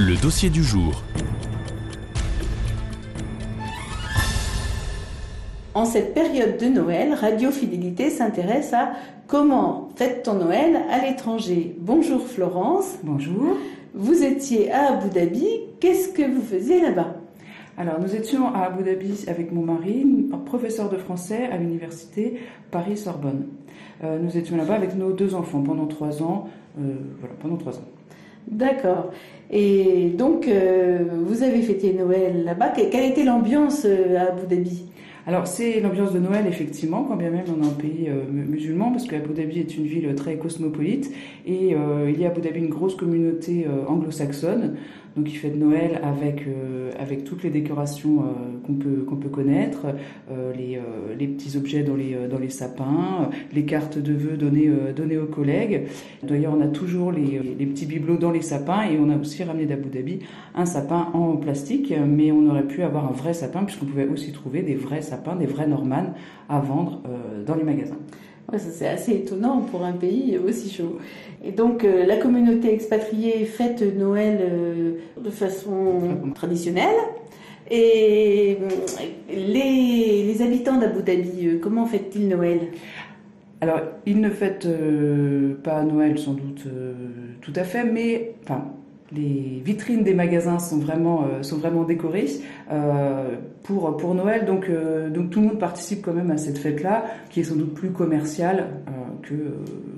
Le dossier du jour. En cette période de Noël, Radio Fidélité s'intéresse à comment fête ton Noël à l'étranger. Bonjour Florence. Bonjour. Vous étiez à Abu Dhabi. Qu'est-ce que vous faisiez là-bas? Alors, nous étions à Abu Dhabi avec mon mari, professeur de français à l'université Paris-Sorbonne. Euh, nous étions là-bas avec nos deux enfants pendant trois ans. euh, voilà, pendant trois ans. D'accord. Et donc, euh, vous avez fêté Noël là-bas. Que- Quelle était l'ambiance euh, à Abu Dhabi? Alors, c'est l'ambiance de Noël, effectivement, quand bien même on est un pays euh, mu- musulman, parce que Abu Dhabi est une ville très cosmopolite, et il y a à Abu Dhabi une grosse communauté anglo-saxonne, donc il fait de Noël avec, euh, toutes les décorations euh, qu'on peut, connaître, euh, les, petits objets dans les, sapins, les cartes de vœux données, aux collègues. D'ailleurs, on a toujours les, petits bibelots dans les sapins, et on a aussi ramené d'Abu Dhabi un sapin en plastique, mais on aurait pu avoir un vrai sapin, puisqu'on pouvait aussi trouver des vrais sapins, des vrais Normann à vendre dans les magasins. Ouais, C'est assez étonnant pour un pays aussi chaud. Et donc, euh, la communauté expatriée fête Noël euh, de façon traditionnelle. Et euh, les, habitants d'Abu Dhabi, comment fêtent-ils Noël? Alors, ils ne fêtent pas Noël sans doute tout à fait, mais enfin, les vitrines des magasins sont vraiment, euh, sont vraiment décorées euh, pour, pour Noël, donc, euh, donc tout le monde participe quand même à cette fête-là, qui est sans doute plus commerciale que,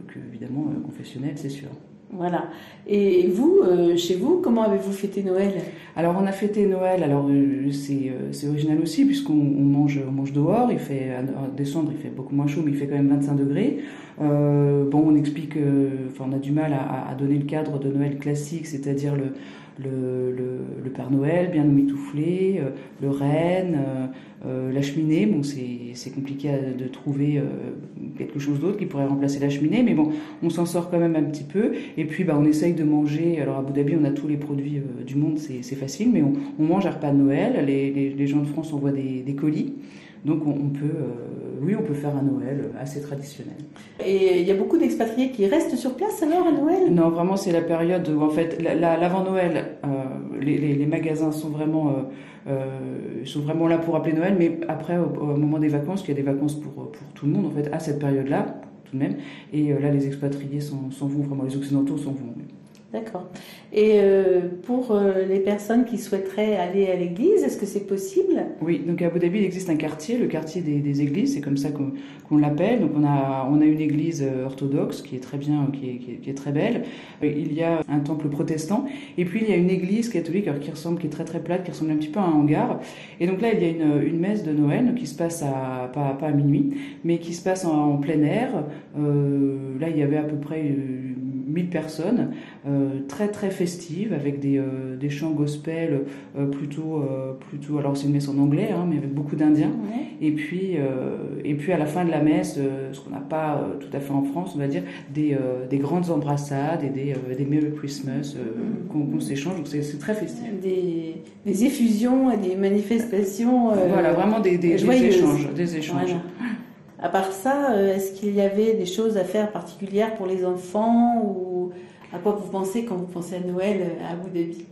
que, évidemment confessionnelle, c'est sûr. Voilà. Et vous, euh, chez vous, comment avez-vous fêté Noël? Alors on a fêté Noël, alors euh, c'est euh, c'est original aussi puisqu'on on mange, on mange dehors, il fait, en décembre il fait beaucoup moins chaud mais il fait quand même 25 degrés. Bon on explique, enfin on a du mal à donner le cadre de Noël classique, c'est-à-dire le, le, le, Père Noël bien mitouflé, euh, le renne, euh, euh, la cheminée, bon c'est compliqué de trouver quelque chose d'autre qui pourrait remplacer la cheminée mais bon on s'en sort quand même un petit peu. Et puis bah, on essaye de manger, alors à Abu Dhabi on a tous les produits du monde, c'est facile, mais on, mange un repas de Noël, les, les, les gens de France envoient des, des colis, donc on, peut, oui on peut faire un Noël assez traditionnel. Et il y a beaucoup d'expatriés qui restent sur place alors à Noël? Non vraiment c'est la période où en fait la- la- l'avant-Noël, euh, les, magasins sont vraiment, euh, euh, sont vraiment là pour appeler Noël, mais après au, moment des vacances, il y a des vacances pour, pour tout le monde en fait à cette période-là tout de même, et là les expatriés s'en vont, vraiment les occidentaux s'en vont. D'accord. Et euh, pour euh, les personnes qui souhaiteraient aller à l'église, est-ce que c'est possible? Oui, donc à Abu Dhabi, il existe un quartier, le quartier des, églises, c'est comme ça qu'on l'appelle. Donc on a, on a une église euh, orthodoxe qui est très bien, qui est, très belle. Il y a un temple protestant, et puis il y a une église catholique alors, qui ressemble, qui est très très plate, qui ressemble un petit peu à un hangar. Et donc là, il y a une, messe de Noël qui se passe à, pas, à minuit, mais qui se passe en, plein air. Là, il y avait à peu près 1000 personnes, euh, très très festives, avec des, euh, des chants gospel euh, plutôt, plutôt. Alors c'est une messe en anglais, hein, mais avec beaucoup d'Indiens. Et puis, et puis à la fin de la messe, ce qu'on n'a pas tout à fait en France, on va dire, des, des grandes embrassades et des, des Merry Christmas euh, qu'on s'échange. Donc c'est très festif. des, des effusions et des manifestations voilà, vraiment des, des, échanges. Des échanges. Voilà. À part ça, euh, est-ce qu'il y avait des choses à faire particulières pour les enfants ou à quoi vous pensez quand vous pensez à Noël euh, à Abu Dhabi?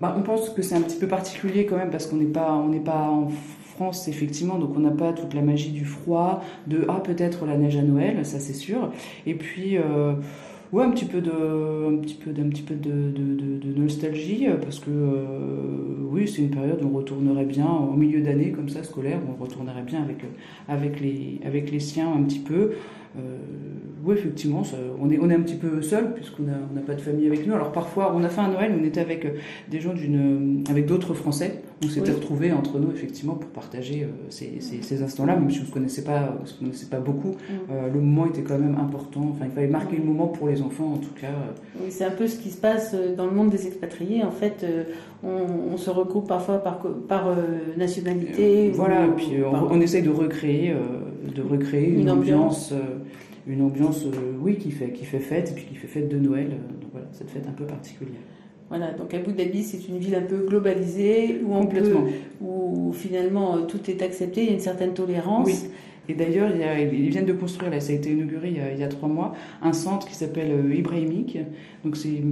Bah, on pense que c'est un petit peu particulier quand même parce qu'on n'est pas, pas en France effectivement, donc on n'a pas toute la magie du froid, de ah peut-être la neige à Noël, ça c'est sûr. Et puis euh, ouais un petit peu de, un petit peu d'un petit peu de, de, de- nostalgie euh, parce que euh, oui c'est une période où on retournerait bien au milieu d'année comme ça scolaire, où on retournerait bien avec euh, avec les avec les siens un petit peu. Euh, oui, effectivement, ça- on, est, on est un petit peu seul puisqu'on n'a on pas de famille avec nous. Alors parfois, on a fait un Noël on était avec euh, des gens d'une, avec d'autres Français. On s'était Oui. retrouvés entre nous effectivement pour partager euh, ces, ces, ces instants-là, même si on se connaissait pas, on se connaissait pas beaucoup. Euh, le moment était quand même important. Enfin, il fallait marquer le moment pour les enfants en tout cas. euh. Oui, c'est un peu ce qui se passe euh, dans le monde des expatriés. En fait, euh, on, on se regroupe parfois par, par euh, nationalité. Euh, voilà, ou puis euh, par- on, essaye de recréer, euh, de recréer une, Une ambiance, euh, une ambiance, euh, oui, qui fait, qui fait fête et puis qui fait fête de Noël. euh, donc voilà, cette fête un peu particulière. Voilà, donc Abu Dhabi, c'est une ville un peu globalisée où on peut, Complètement. où finalement euh, tout est accepté, il y a une certaine tolérance. Oui. Et d'ailleurs, ils viennent de construire, là, ça a été inauguré il y a, trois mois, un centre qui s'appelle euh, Ibrahimique. Donc c'est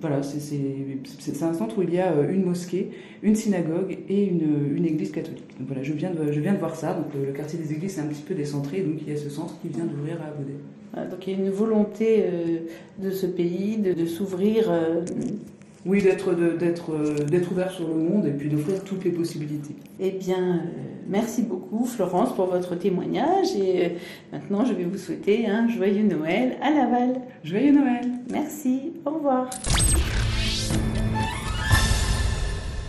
voilà, c'est un centre où il y a euh, une mosquée, une synagogue et une, une église catholique. Donc voilà, je viens de, je viens de voir ça. Donc le, quartier des églises est un petit peu décentré, donc il y a ce centre qui vient d'ouvrir à Abodé. donc il y a une volonté euh, de ce pays de, de s'ouvrir oui, d'être d'être d'être ouvert sur le monde et puis d'offrir toutes les possibilités. Eh bien, euh, merci beaucoup Florence pour votre témoignage et euh, maintenant je vais vous souhaiter un joyeux Noël à Laval. Joyeux Noël. Merci. Au revoir.